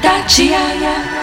Itachi.